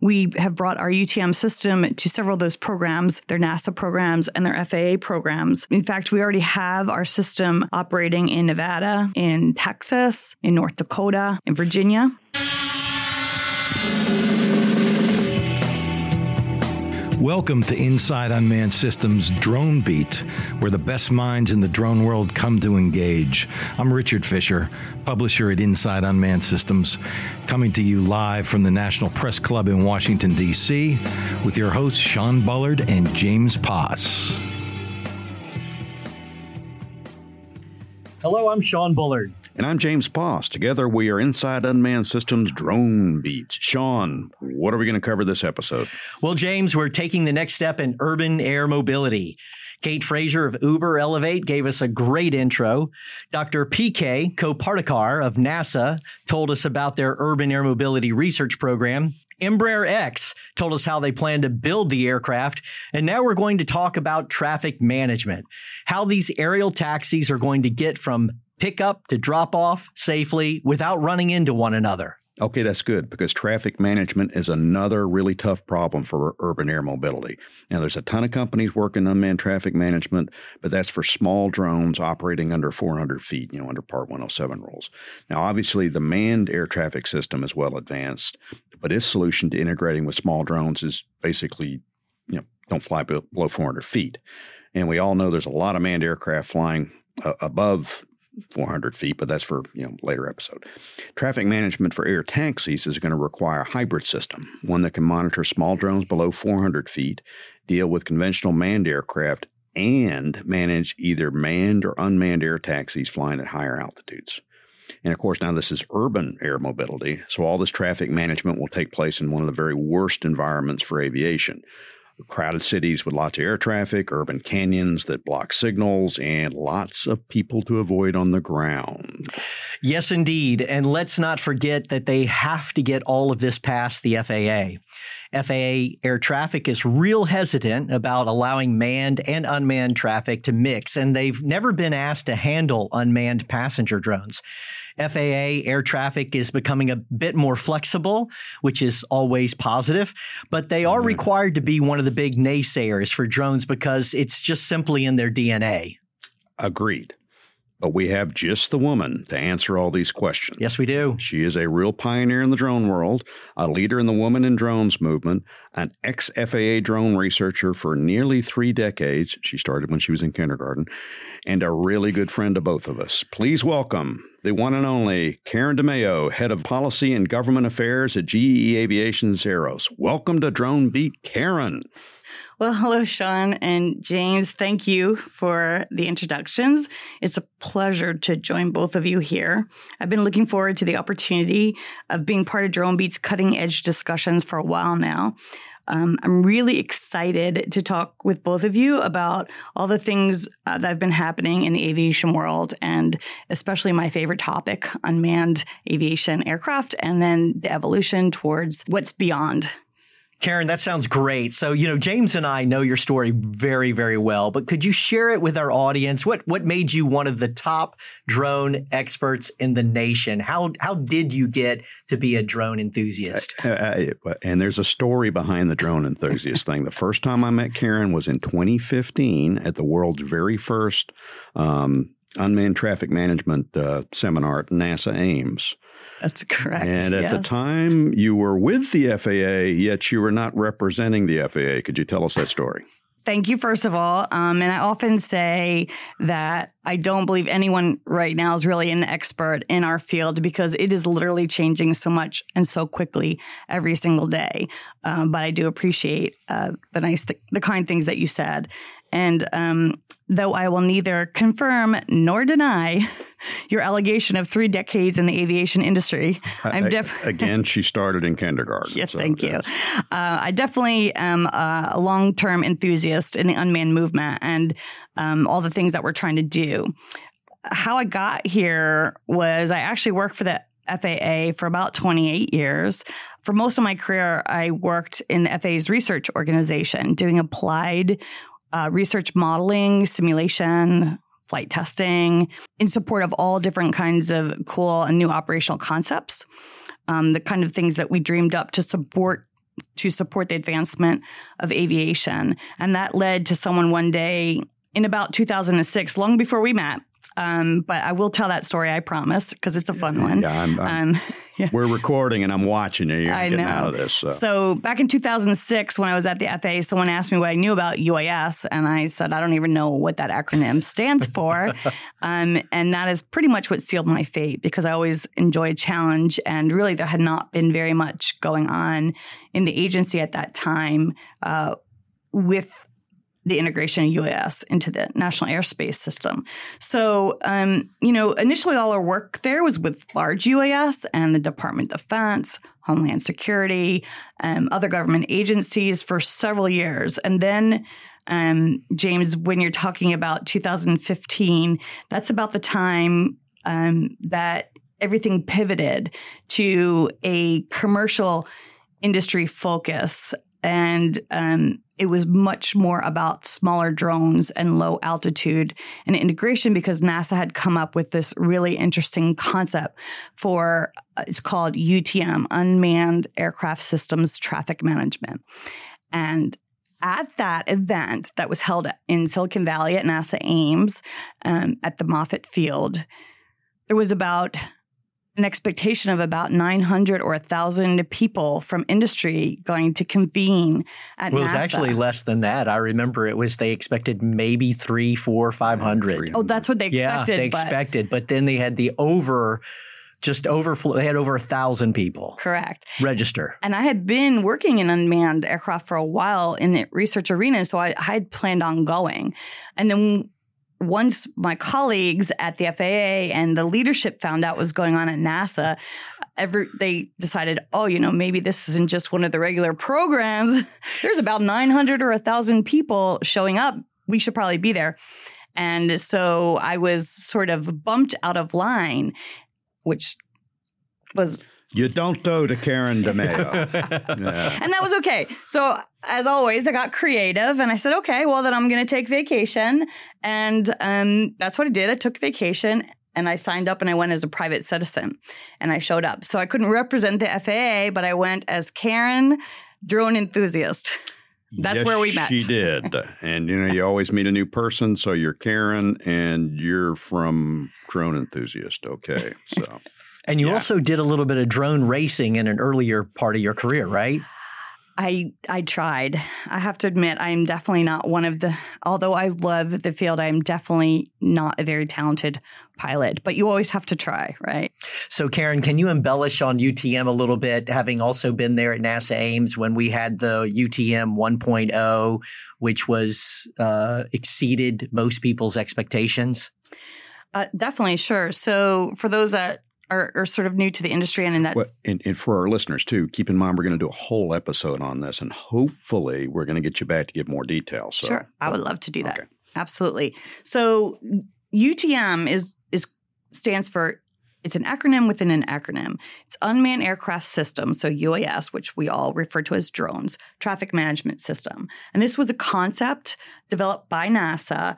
We have brought our UTM system to several of those programs, their NASA programs and their FAA programs. In fact, we already have our system operating in Nevada, in Texas, in North Dakota, in Virginia. Welcome to Inside Unmanned Systems Drone Beat, where the best minds in the drone world come to engage. I'm Richard Fisher, publisher at Inside Unmanned Systems, coming to you live from the National Press Club in Washington, D.C., with your hosts Sean Bullard and James Poss. Hello, I'm Sean Bullard. And I'm James Poss. Together we are Inside Unmanned Systems Drone Beat. Sean, what are we going to cover this episode? Well, James, we're taking the next step in urban air mobility. Kate Frazier of Uber Elevate gave us a great intro. Dr. PK Kopardekar of NASA told us about their urban air mobility research program. Embraer X told us how they plan to build the aircraft. And now we're going to talk about traffic management, how these aerial taxis are going to get from pick up to drop off safely without running into one another. Okay, that's good because traffic management is another really tough problem for urban air mobility. Now, there's a ton of companies working unmanned traffic management, but that's for small drones operating under 400 feet, you know, under Part 107 rules. Now, obviously, the manned air traffic system is well advanced, but its solution to integrating with small drones is basically, you know, don't fly below 400 feet. And we all know there's a lot of manned aircraft flying uh, above 400 feet, but that's for you know later episode. Traffic management for air taxis is going to require a hybrid system, one that can monitor small drones below 400 feet, deal with conventional manned aircraft, and manage either manned or unmanned air taxis flying at higher altitudes. And of course, now this is urban air mobility, so all this traffic management will take place in one of the very worst environments for aviation crowded cities with lots of air traffic, urban canyons that block signals, and lots of people to avoid on the ground. Yes, indeed. And let's not forget that they have to get all of this past the FAA. FAA air traffic is real hesitant about allowing manned and unmanned traffic to mix, and they've never been asked to handle unmanned passenger drones. FAA air traffic is becoming a bit more flexible, which is always positive, but they are mm-hmm. required to be one of the big naysayers for drones because it's just simply in their DNA. Agreed. But we have just the woman to answer all these questions. Yes, we do. She is a real pioneer in the drone world, a leader in the Woman in Drones movement, an ex FAA drone researcher for nearly three decades. She started when she was in kindergarten, and a really good friend to both of us. Please welcome the one and only Karen DiMeo, head of policy and government affairs at GE Aviation's AiRXOS. Welcome to Drone Beat, Karen. Well, hello, Sean and James. Thank you for the introductions. It's a pleasure to join both of you here. I've been looking forward to the opportunity of being part of Drone Beat's cutting edge discussions for a while now. Um, I'm really excited to talk with both of you about all the things uh, that have been happening in the aviation world, and especially my favorite topic, unmanned aviation aircraft, and then the evolution towards what's beyond Karen, that sounds great. So, you know, James and I know your story very, very well, but could you share it with our audience? What what made you one of the top drone experts in the nation? How how did you get to be a drone enthusiast? Uh, uh, and there's a story behind the drone enthusiast thing. The first time I met Karen was in 2015 at the world's very first um, unmanned traffic management uh, seminar at NASA Ames. That's correct. And at yes. the time, you were with the FAA, yet you were not representing the FAA. Could you tell us that story? Thank you, first of all. Um, and I often say that I don't believe anyone right now is really an expert in our field because it is literally changing so much and so quickly every single day. Um, but I do appreciate uh, the nice, th- the kind things that you said. And um, though I will neither confirm nor deny your allegation of three decades in the aviation industry, I'm def- again. She started in kindergarten. yes, so, thank yes. you. Uh, I definitely am a long-term enthusiast in the unmanned movement and um, all the things that we're trying to do. How I got here was I actually worked for the FAA for about 28 years. For most of my career, I worked in the FAA's research organization doing applied uh, research modeling, simulation, flight testing in support of all different kinds of cool and new operational concepts. Um, the kind of things that we dreamed up to support to support the advancement of aviation. And that led to someone one day in about 2006, long before we met. Um, but I will tell that story, I promise, because it's a fun one. Yeah, I'm, I'm, Um, yeah. we're recording and I'm watching you. You're I getting know. out of this. So. So back in 2006, when I was at the FAA, someone asked me what I knew about UAS, and I said I don't even know what that acronym stands for. um, and that is pretty much what sealed my fate because I always enjoyed challenge, and really there had not been very much going on in the agency at that time uh, with the integration of UAS into the national airspace system. So, um, you know, initially all our work there was with large UAS and the Department of Defense, Homeland Security, um, other government agencies for several years. And then, um, James, when you're talking about 2015, that's about the time um, that everything pivoted to a commercial industry focus. And um, it was much more about smaller drones and low altitude and integration because NASA had come up with this really interesting concept for uh, it's called UTM, Unmanned Aircraft Systems Traffic Management. And at that event that was held in Silicon Valley at NASA Ames um, at the Moffett Field, there was about an expectation of about 900 or 1,000 people from industry going to convene at Well, it was NASA. actually less than that. I remember it was they expected maybe three, four, five hundred. oh, that's what they Yeah, expected. they but- expected, but then they had the over, just overflow. They had over a thousand people correct. register. And I had been working in unmanned aircraft for a while in the research arena, so I, I had planned on going. And then once my colleagues at the FAA and the leadership found out what was going on at NASA, every they decided, oh, you know, maybe this isn't just one of the regular programs. There's about 900 or 1,000 people showing up. We should probably be there. And so I was sort of bumped out of line, which was You don't owe to Karen DiMeo. yeah. and that was okay. So as always, I got creative and I said, okay, well then I'm going to take vacation, and um, that's what I did. I took vacation and I signed up and I went as a private citizen, and I showed up. So I couldn't represent the FAA, but I went as Karen, drone enthusiast. That's Yes, where we met. She did. And you know, you always meet a new person. So you're Karen and you're from Drone Enthusiast. Okay. So And you Yeah. also did a little bit of drone racing in an earlier part of your career, right? I I tried. I have to admit, I am definitely not one of the. Although I love the field, I am definitely not a very talented pilot. But you always have to try, right? So, Karen, can you embellish on UTM a little bit, having also been there at NASA Ames when we had the UTM 1.0, which was uh, exceeded most people's expectations? Uh, definitely, sure. So for those that are, are sort of new to the industry and in that Well, and, and for our listeners too, keep in mind we're going to do a whole episode on this, and hopefully we're going to get you back to give more details. So, Sure, I would love to do that. Okay. Absolutely. So UTM is is stands for it's an acronym within an acronym. It's Unmanned Aircraft System, so UAS, which we all refer to as drones, Traffic Management System. And this was a concept developed by NASA.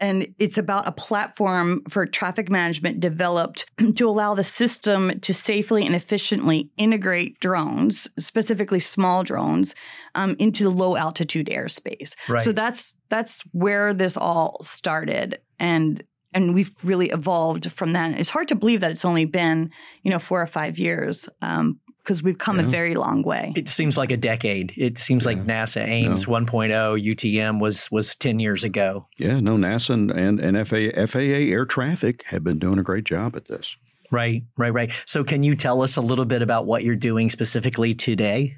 And it's about a platform for traffic management developed to allow the system to safely and efficiently integrate drones, specifically small drones, um, into low altitude airspace. Right. So that's that's where this all started, and and we've really evolved from that. It's hard to believe that it's only been you know four or five years because we've come a very long way. It seems like a decade. It seems like NASA Ames 1.0 UTM was was 10 years ago. yeah, no, NASA and, and, and FAA, FAA air traffic have been doing a great job at this. Right, right, right. So, can you tell us a little bit about what you're doing specifically today?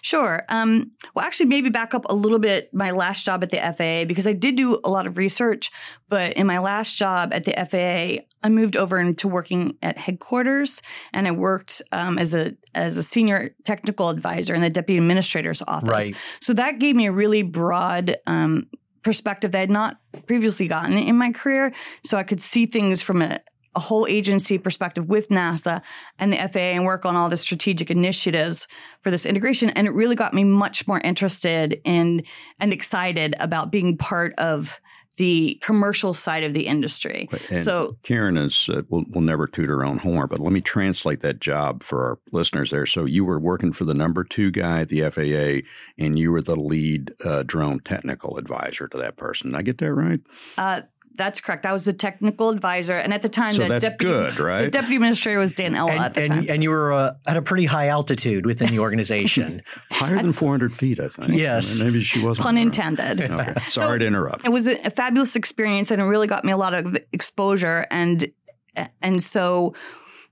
Sure. Um, well, actually, maybe back up a little bit. My last job at the FAA, because I did do a lot of research, but in my last job at the FAA, I moved over into working at headquarters, and I worked um, as a as a senior technical advisor in the deputy administrator's office. Right. So that gave me a really broad. Um, perspective that I had not previously gotten in my career. So I could see things from a, a whole agency perspective with NASA and the FAA and work on all the strategic initiatives for this integration. And it really got me much more interested in and excited about being part of the commercial side of the industry. And so Karen is uh, will will never toot her own horn, but let me translate that job for our listeners there. So you were working for the number two guy at the FAA, and you were the lead uh, drone technical advisor to that person. Did I get that right? Uh, that's correct. I was the technical advisor, and at the time, so the that's deputy, good, right? The deputy administrator was Dan Elwell and, at the and, time. and you were uh, at a pretty high altitude within the organization. Higher than 400 feet, I think. Yes. Maybe she wasn't. Pun right. intended. Okay. Sorry So, to interrupt. It was a, a fabulous experience, and it really got me a lot of exposure. And and so,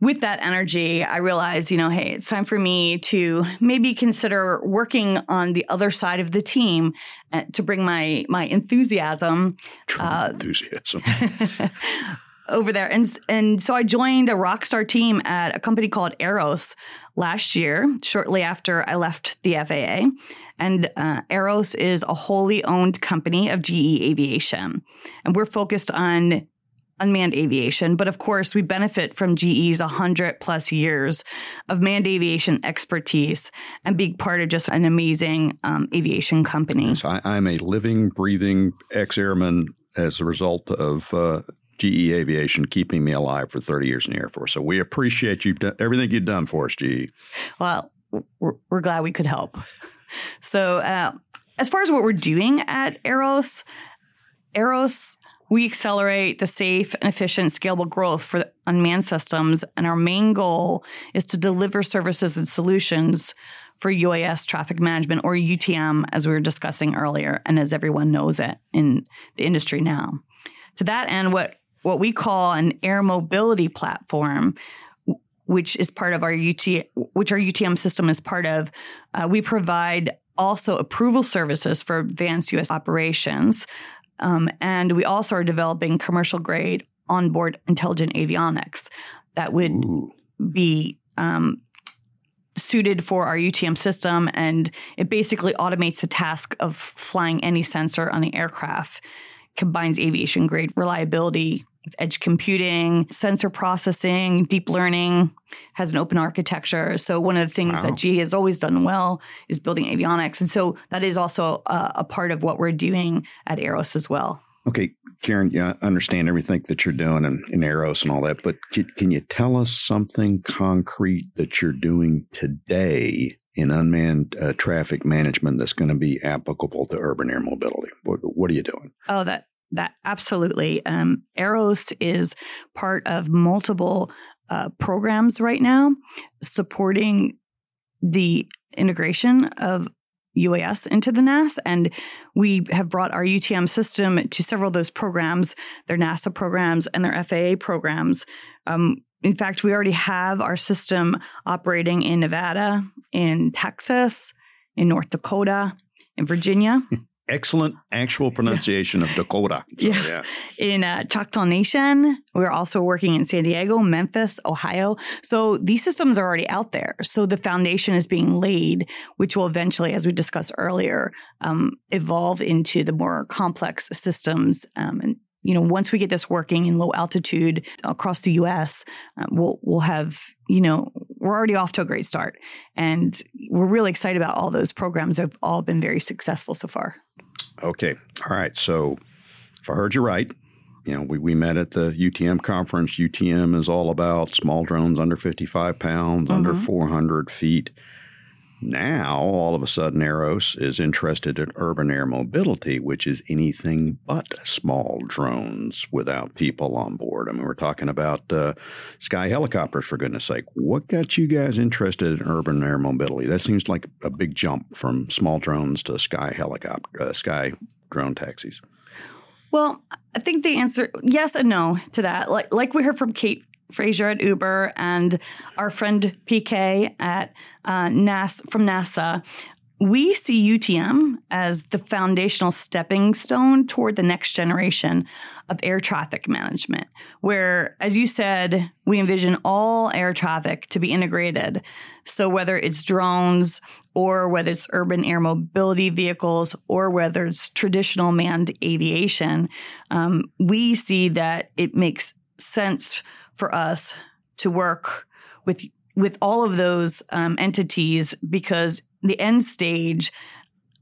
with that energy, I realized, you know, hey, it's time for me to maybe consider working on the other side of the team uh, to bring my my enthusiasm uh, enthusiasm. over there. And and so I joined a rockstar team at a company called AiRXOS last year, shortly after I left the FAA. And uh, AiRXOS is a wholly owned company of GE Aviation, and we're focused on unmanned aviation. But of course, we benefit from GE's 100 plus years of manned aviation expertise and being part of just an amazing um, aviation company. So I, I'm a living, breathing ex airman as a result of uh, GE Aviation keeping me alive for 30 years in the Air Force. So we appreciate you everything you've done for us, GE. Well, we're, we're glad we could help. So, uh, as far as what we're doing at AiRXOS, AiRXOS, we accelerate the safe and efficient scalable growth for unmanned systems. And our main goal is to deliver services and solutions for UAS traffic management or UTM, as we were discussing earlier, and as everyone knows it in the industry now. To that end, what, what we call an air mobility platform, which is part of our UT, which our UTM system is part of, uh, we provide also approval services for advanced U.S. operations. Um, and we also are developing commercial grade onboard intelligent avionics that would Ooh. be um, suited for our UTM system. And it basically automates the task of flying any sensor on the aircraft, combines aviation grade reliability edge computing, sensor processing, deep learning, has an open architecture. So one of the things Wow. that GE has always done well is building avionics. And so that is also a, a part of what we're doing at AiRXOS as well. Okay, Karen, yeah, I understand everything that you're doing in, in AiRXOS and all that, but can, can you tell us something concrete that you're doing today in unmanned uh, traffic management that's going to be applicable to urban air mobility? What, what are you doing? Oh, that that absolutely. Um, is part of multiple uh, programs right now supporting the integration of UAS into the NAS, and we have brought our UTM system to several of those programs, their NASA programs and their FAA programs. Um, in fact, we already have our system operating in Nevada, in Texas, in North Dakota, in Virginia. Excellent actual pronunciation of Dakota. So, Yes. yeah. in uh, Choctaw Nation. We're also working in San Diego, Memphis, Ohio. So these systems are already out there. So the foundation is being laid, which will eventually, as we discussed earlier, um, evolve into the more complex systems. Um, and you know, once we get this working in low altitude across the U.S., uh, we'll we'll have you know we're already off to a great start, and we're really excited about all those programs. Have all been very successful so far. Okay. All right. So if I heard you right, you know, we, we met at the UTM conference. UTM is all about small drones under 55 pounds, under Mhm. 400 feet. Now, all of a sudden, AiRXOS is interested in urban air mobility, which is anything but small drones without people on board. I mean, we're talking about uh, sky helicopters, for goodness sake. What got you guys interested in urban air mobility? That seems like a big jump from small drones to sky helicopter, uh, sky drone taxis. Well, I think the answer yes and no to that. Like like we heard from Kate Frazier at Uber and our friend PK at uh, NASA from NASA. We see UTM as the foundational stepping stone toward the next generation of air traffic management, where, as you said, we envision all air traffic to be integrated. So, whether it's drones or whether it's urban air mobility vehicles or whether it's traditional manned aviation, um, we see that it makes sense for us to work with with all of those um, entities because the end stage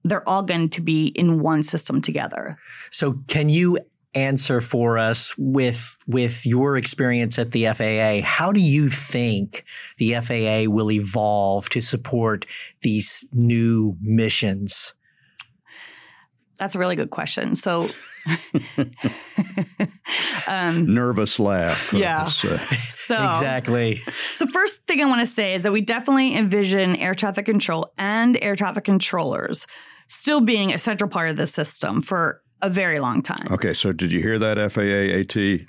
they're all going to be in one system together. So, can you answer for us with with your experience at the FAA. How do you think the FAA will evolve to support these new missions? That's a really good question. So, um, nervous laugh. Yeah. So exactly. So first thing I want to say is that we definitely envision air traffic control and air traffic controllers still being a central part of the system for a very long time. Okay, so did you hear that FAA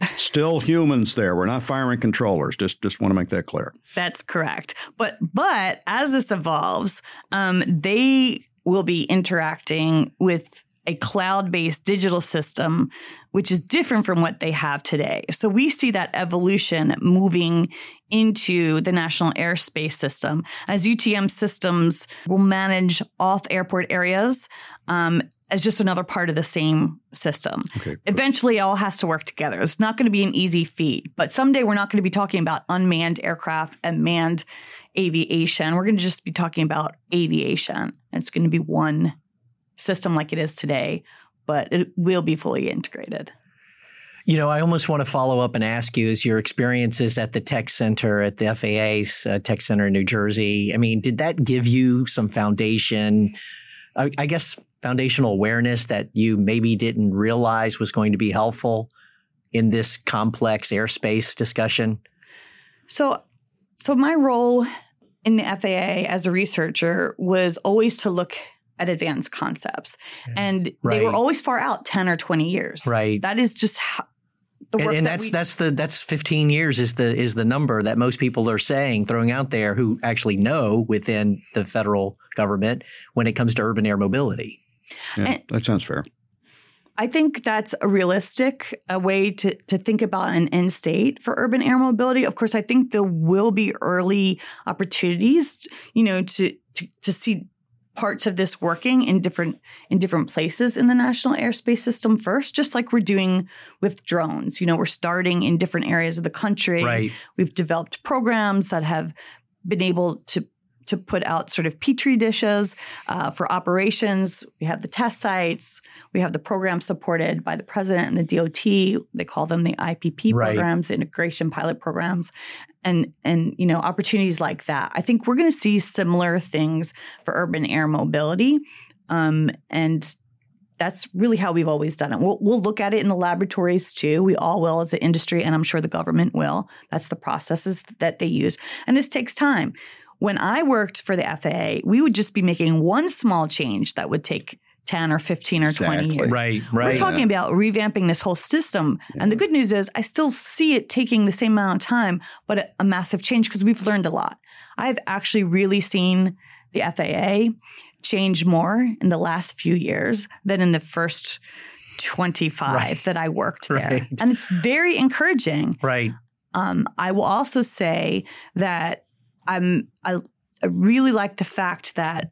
AT? Still humans there. We're not firing controllers. Just just want to make that clear. That's correct. But but as this evolves, um, they will be interacting with a cloud-based digital system which is different from what they have today. So we see that evolution moving into the national airspace system as UTM systems will manage off airport areas um, as just another part of the same system. Okay, Eventually, it all has to work together. It's not going to be an easy feat, but someday we're not going to be talking about unmanned aircraft and manned aviation. We're going to just be talking about aviation. It's going to be one system like it is today, but it will be fully integrated. You know, I almost want to follow up and ask you is your experiences at the tech center at the FAA's uh, tech center in New Jersey. I mean, did that give you some foundation? I, I guess foundational awareness that you maybe didn't realize was going to be helpful in this complex airspace discussion? So, so my role in the FAA as a researcher was always to look at advanced concepts. Mm-hmm. And right. they were always far out 10 or 20 years. Right. That is just how, and, and that that's we, that's the that's 15 years is the is the number that most people are saying throwing out there who actually know within the federal government when it comes to urban air mobility. Yeah, and, that sounds fair. I think that's a realistic a way to, to think about an end state for urban air mobility. Of course, I think there will be early opportunities, you know, to, to, to see parts of this working in different in different places in the national airspace system first just like we're doing with drones you know we're starting in different areas of the country right. we've developed programs that have been able to to put out sort of petri dishes uh, for operations. We have the test sites. We have the programs supported by the president and the DOT. They call them the IPP right. programs, integration pilot programs, and and you know opportunities like that. I think we're going to see similar things for urban air mobility, um, and that's really how we've always done it. We'll, we'll look at it in the laboratories too. We all will as an industry, and I'm sure the government will. That's the processes that they use. And this takes time. When I worked for the FAA, we would just be making one small change that would take 10 or 15 or exactly. 20 years. Right, right. We're talking yeah. about revamping this whole system. Yeah. And the good news is I still see it taking the same amount of time, but a, a massive change because we've learned a lot. I've actually really seen the FAA change more in the last few years than in the first 25 right. that I worked there. Right. And it's very encouraging. Right. Um, I will also say that I'm I, I really like the fact that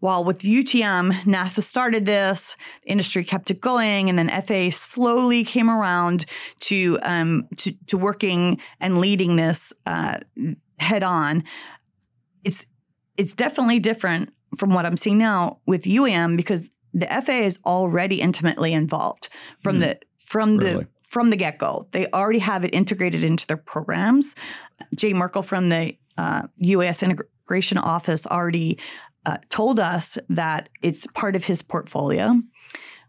while with UTM, NASA started this, the industry kept it going, and then FAA slowly came around to um, to, to working and leading this uh, head on. It's it's definitely different from what I'm seeing now with UAM because the FAA is already intimately involved from mm. the from really? the from the get go. They already have it integrated into their programs. Jay Merkle from the uh, UAS Integration Office already uh, told us that it's part of his portfolio.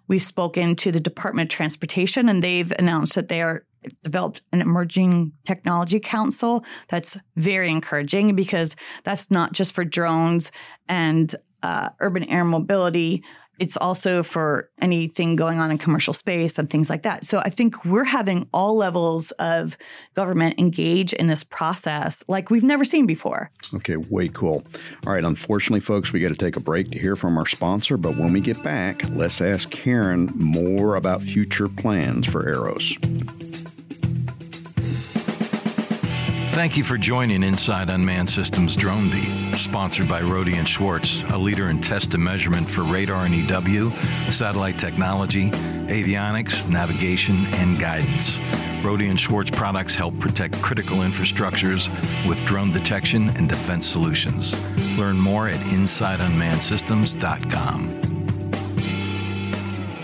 We've spoken to the Department of Transportation, and they've announced that they are developed an emerging technology council. That's very encouraging because that's not just for drones and uh, urban air mobility, it's also for anything going on in commercial space and things like that. So I think we're having all levels of government engage in this process like we've never seen before. Okay, way cool. All right, unfortunately, folks, we got to take a break to hear from our sponsor. But when we get back, let's ask Karen more about future plans for AiRXOS. Thank you for joining Inside Unmanned Systems Drone Beat, sponsored by Rohde and Schwarz, a leader in test and measurement for radar and EW, satellite technology, avionics, navigation, and guidance. Rohde and Schwarz products help protect critical infrastructures with drone detection and defense solutions. Learn more at InsideUnmannedSystems.com.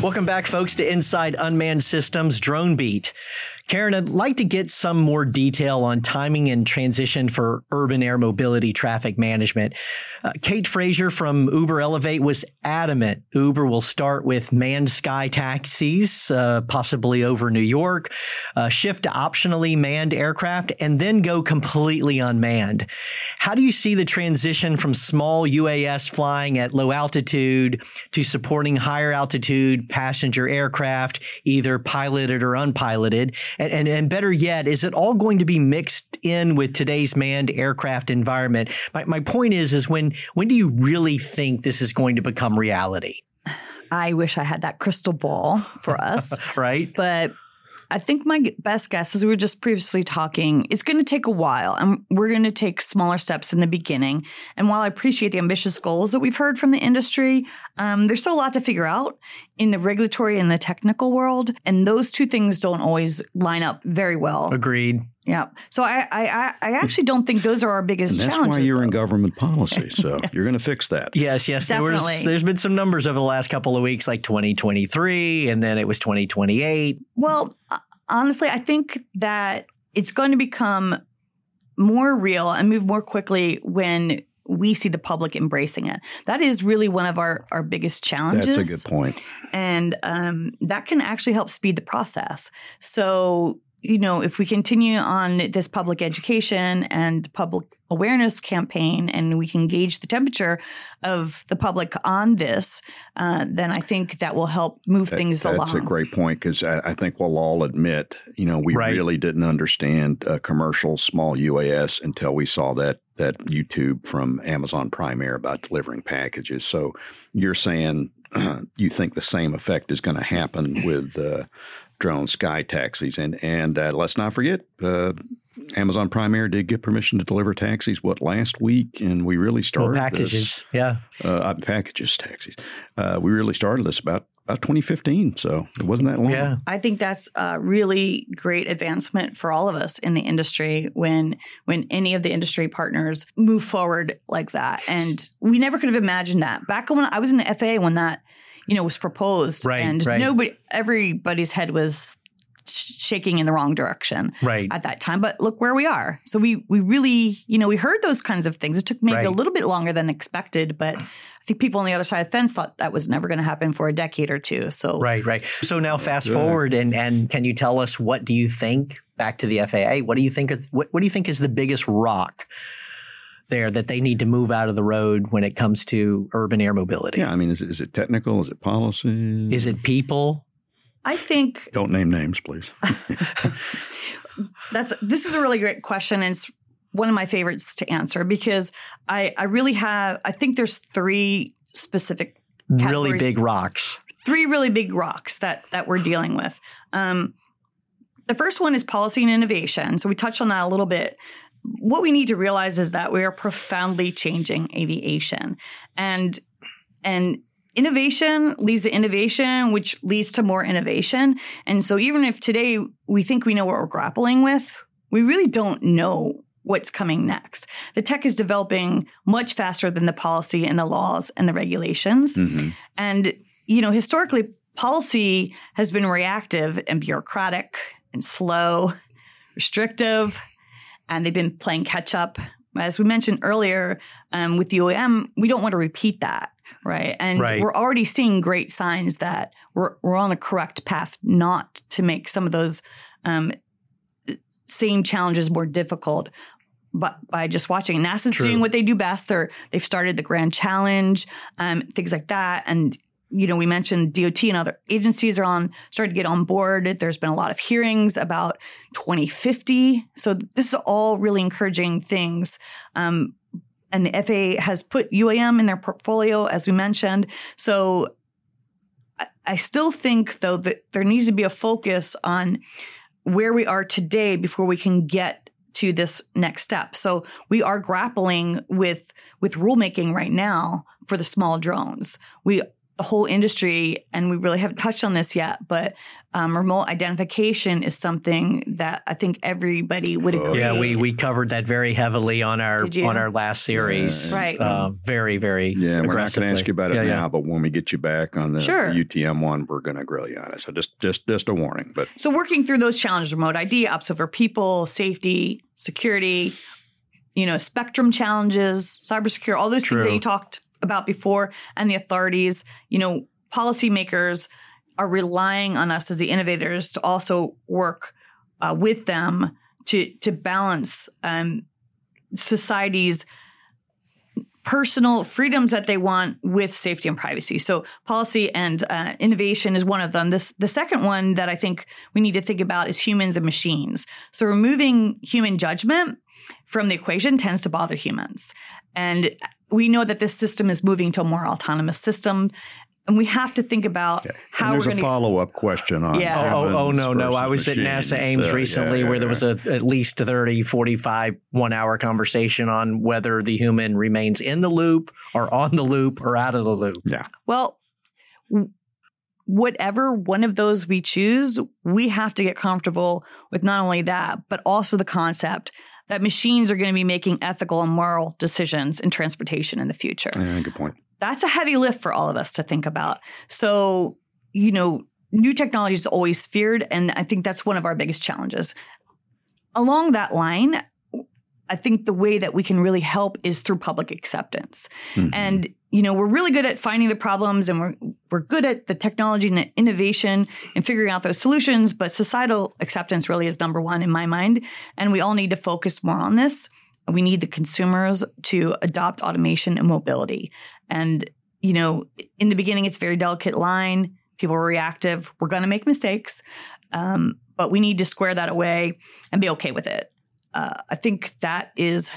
Welcome back, folks, to Inside Unmanned Systems Drone Beat. Karen, I'd like to get some more detail on timing and transition for urban air mobility traffic management. Uh, Kate Frazier from Uber Elevate was adamant Uber will start with manned sky taxis, uh, possibly over New York, uh, shift to optionally manned aircraft, and then go completely unmanned. How do you see the transition from small UAS flying at low altitude to supporting higher altitude passenger aircraft, either piloted or unpiloted? And, and, and better yet, is it all going to be mixed in with today's manned aircraft environment? My, my point is, is when, when do you really think this is going to become reality? I wish I had that crystal ball for us. right. But I think my best guess, as we were just previously talking, it's going to take a while and we're going to take smaller steps in the beginning. And while I appreciate the ambitious goals that we've heard from the industry, um, there's still a lot to figure out in the regulatory and the technical world. And those two things don't always line up very well. Agreed. Yeah. So I, I, I actually don't think those are our biggest and that's challenges. why you're though. in government policy. So you're going to fix that. Yes, yes. There was, Definitely. there's been some numbers over the last couple of weeks, like 2023, and then it was 2028. Well, uh, honestly, I think that it's going to become more real and move more quickly when we see the public embracing it. That is really one of our, our biggest challenges. That's a good point. And um, that can actually help speed the process. So, you know, if we continue on this public education and public awareness campaign and we can gauge the temperature of the public on this, uh, then I think that will help move That- things that's along. That's a great point because I, I think we'll all admit, you know, we Right. really didn't understand uh, commercial small UAS until we saw that that YouTube from Amazon Prime Air about delivering packages. So you're saying you think the same effect is going to happen with uh, drone sky taxis, and and uh, let's not forget. Uh, Amazon Prime Air did get permission to deliver taxis. What last week, and we really Well, started packages. this- Yeah. uh, uh, packages, taxis. Uh, we really started this about about 2015, so it wasn't that long. Yeah. I think that's a really great advancement for all of us in the industry when when any of the industry partners move forward like that. And we never could have imagined that. Back when I was in the FAA when that, you know, was proposed Right, and right. nobody everybody's head was shaking in the wrong direction Right. at that time. But look where we are. So we we really, you know, we heard those kinds of things. It took maybe Right. a little bit longer than expected, but I think people on the other side of the fence thought that was never going to happen for a decade or two. So Right, right. So now fast Good. forward and and can you tell us what do you think back to the FAA? What do you think is what, what do you think is the biggest rock there that they need to move out of the road when it comes to urban air mobility? Yeah, I mean, is, it- is it technical? Is it policy? Is it people? I think Don't name names, please. That's this is a really great question, and it's one of my favorites to answer because I I really have I think there's three specific Really big rocks. three really big rocks that that we're dealing with. Um, the first one is policy and innovation. So we touched on that a little bit. What we need to realize is that we are profoundly changing aviation, and and innovation leads to innovation, which leads to more innovation. And so even if today we think we know what we're grappling with, we really don't know what's coming next. The tech is developing much faster than the policy and the laws and the regulations. Mhm. And, you know, historically, policy has been reactive and bureaucratic and slow, restrictive, and they've been playing catch up. As we mentioned earlier, um, with the OEM, we don't want to repeat that, right? And Right. we're already seeing great signs that we're, we're on the correct path not to make some of those um, same challenges more difficult but by just watching. NASA's True. doing what they do best. They're they've started the Grand Challenge, um, things like that. And you know, we mentioned DOT and other agencies are on starting to get on board. There's been a lot of hearings about 2050. So this is all really encouraging things. Um, and the FAA has put UAM in their portfolio, as we mentioned. So I- I still think, though, that there needs to be a focus on where we are today before we can get to this next step. So we are grappling with with rulemaking right now for the small drones. We the whole industry, and we really haven't touched on this yet, but um, remote identification is something that I think everybody would agree. Yeah, we we covered that very heavily on our on our last series. Yeah. Right. Uh, very very. Yeah, we're not going to ask you about it Yeah, now, yeah. but when we get you back on the Sure. UTM one, we're going to grill you on it. So just just just a warning. But So working through those challenges, remote ID, ops over people, safety, security, you know, spectrum challenges, cybersecurity, all those things True. that you talked about before, and the authorities, you know, policymakers are relying on us as the innovators to also work uh, with them to to balance um, society's personal freedoms that they want with safety and privacy. So policy and uh, innovation is one of them. This the second one that I think we need to think about is humans and machines. So removing human judgment from the equation tends to bother humans. And we know that this system is moving to a more autonomous system. And we have to think about how and we're a going to follow up question on Yeah. Oh, oh, oh, no, no. I was versus at NASA. Ames So, recently yeah, where there yeah. was a, at least 30, 45, one hour conversation on whether the human remains in the loop or on the loop or out of the loop. yeah. Well, whatever one of those we choose, we have to get comfortable with not only that, but also the concept that machines are going to be making ethical and moral decisions in transportation in the future. Yeah, good point. That's a heavy lift for all of us to think about. So, you know, new technology is always feared. And I think that's one of our biggest challenges. Along that line, I think the way that we can really help is through public acceptance. Mhm. And you know, we're really good at finding the problems and we're we're good at the technology and the innovation and figuring out those solutions, but societal acceptance really is number 1 in my mind, and we all need to focus more on this. We need the consumers to adopt automation and mobility. And you know, in the beginning it's a very delicate line. People are reactive. We're going to make mistakes. Um, but we need to square that away and be okay with it. Uh, I think that is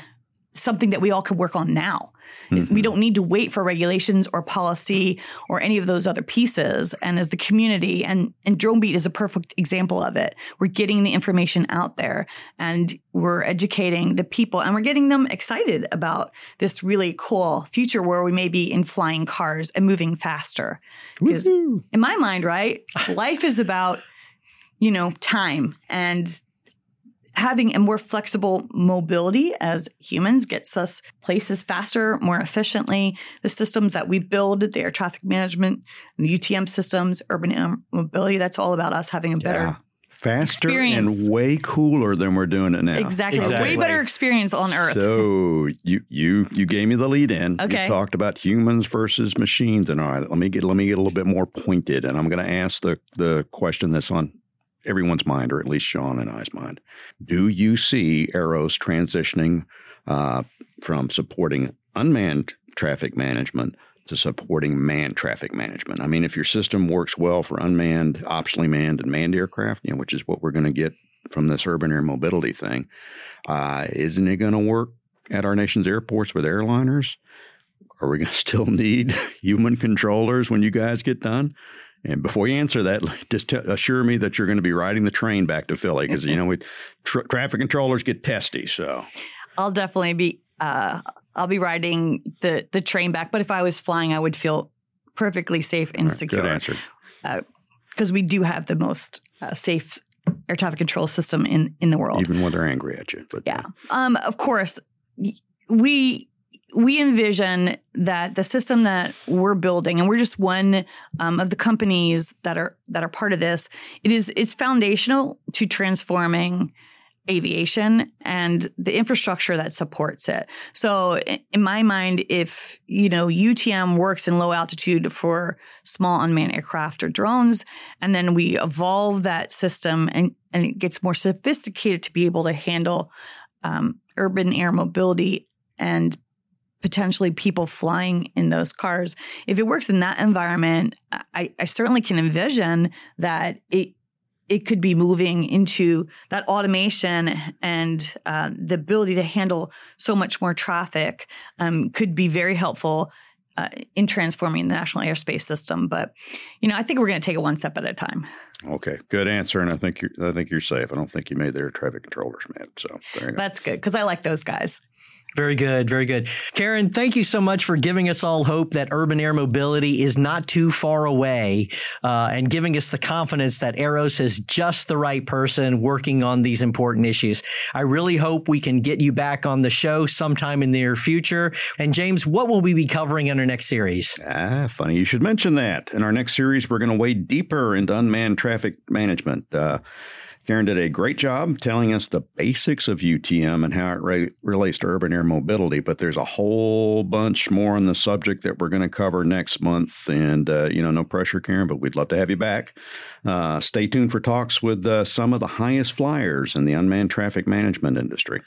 something that we all could work on now. Is We don't need to wait for regulations or policy or any of those other pieces. And as the community, and, and Dronebeat is a perfect example of it, we're getting the information out there and we're educating the people and we're getting them excited about this really cool future where we may be in flying cars and moving faster. Because in my mind, right, life is about, you know, time and having a more flexible mobility as humans gets us places faster, more efficiently. The systems that we build, the air traffic management, the UTM systems, urban air mobility, that's all about us having a better, Yeah. Faster Experience. and way cooler than we're doing it now. exactly, a Exactly. way better experience on Earth. So you you you gave me the lead in. Okay. You talked about humans versus machines, and all right, let me get let me get a little bit more pointed, and I'm going to ask the the question that's on everyone's mind, or at least Sean and I's mind. Do you see AiRXOS transitioning uh, from supporting unmanned traffic management to supporting manned traffic management? I mean, if your system works well for unmanned, optionally manned, and manned aircraft, you know, which is what we're going to get from this urban air mobility thing, uh, isn't it going to work at our nation's airports with airliners? Are we going to still need human controllers when you guys get done? And before you answer that, just t- assure me that you're going to be riding the train back to Philly because you know we tra- traffic controllers get testy. So I'll definitely be uh, I'll be riding the the train back. But if I was flying, I would feel perfectly safe and right, secure. good answer. because we do have the most uh, safe air traffic control system in in the world. Even when they're angry at you, but Yeah. Um, of course, we we envision that the system that we're building, and we're just one um, of the companies that are that are part of this. It is it's foundational to transforming aviation and the infrastructure that supports it. So in my mind, if, you know, UTM works in low altitude for small unmanned aircraft or drones, and then we evolve that system and, and it gets more sophisticated to be able to handle um, urban air mobility and potentially people flying in those cars. If it works in that environment, I, I certainly can envision that it it could be moving into that automation and uh, the ability to handle so much more traffic um, could be very helpful uh, in transforming the national airspace system. But you know, I think we're going to take it one step at a time. okay, good answer. And I think you're I think you're safe. I don't think you made their traffic controllers mad. So there you go. That's good because I like those guys. Very good, very good. Karen, thank you so much for giving us all hope that urban air mobility is not too far away uh, and giving us the confidence that AiRXOS has just the right person working on these important issues. I really hope we can get you back on the show sometime in the near future. And James, what will we be covering in our next series? Ah, funny you should mention that. In our next series, we're going to wade deeper into unmanned traffic management. Uh, Karen did a great job telling us the basics of UTM and how it re- relates to urban air mobility, but there's a whole bunch more on the subject that we're going to cover next month. And, uh, you know, no pressure, Karen, but we'd love to have you back. Uh, stay tuned for talks with uh, some of the highest flyers in the unmanned traffic management industry.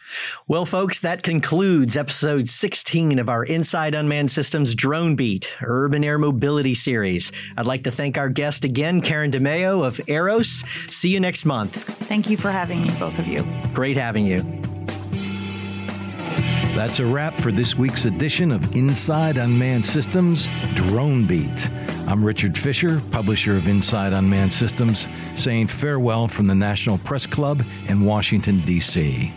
Well, folks, that concludes episode 16 of our Inside Unmanned Systems Drone Beat Urban Air Mobility Series. I'd like to thank our guest again, Karen DiMeo of AiRXOS. See you next month. Thank you for having me, both of you. Great having you. That's a wrap for this week's edition of Inside Unmanned Systems Drone Beat. I'm Richard Fisher, publisher of Inside Unmanned Systems, saying farewell from the National Press Club in Washington, D.C.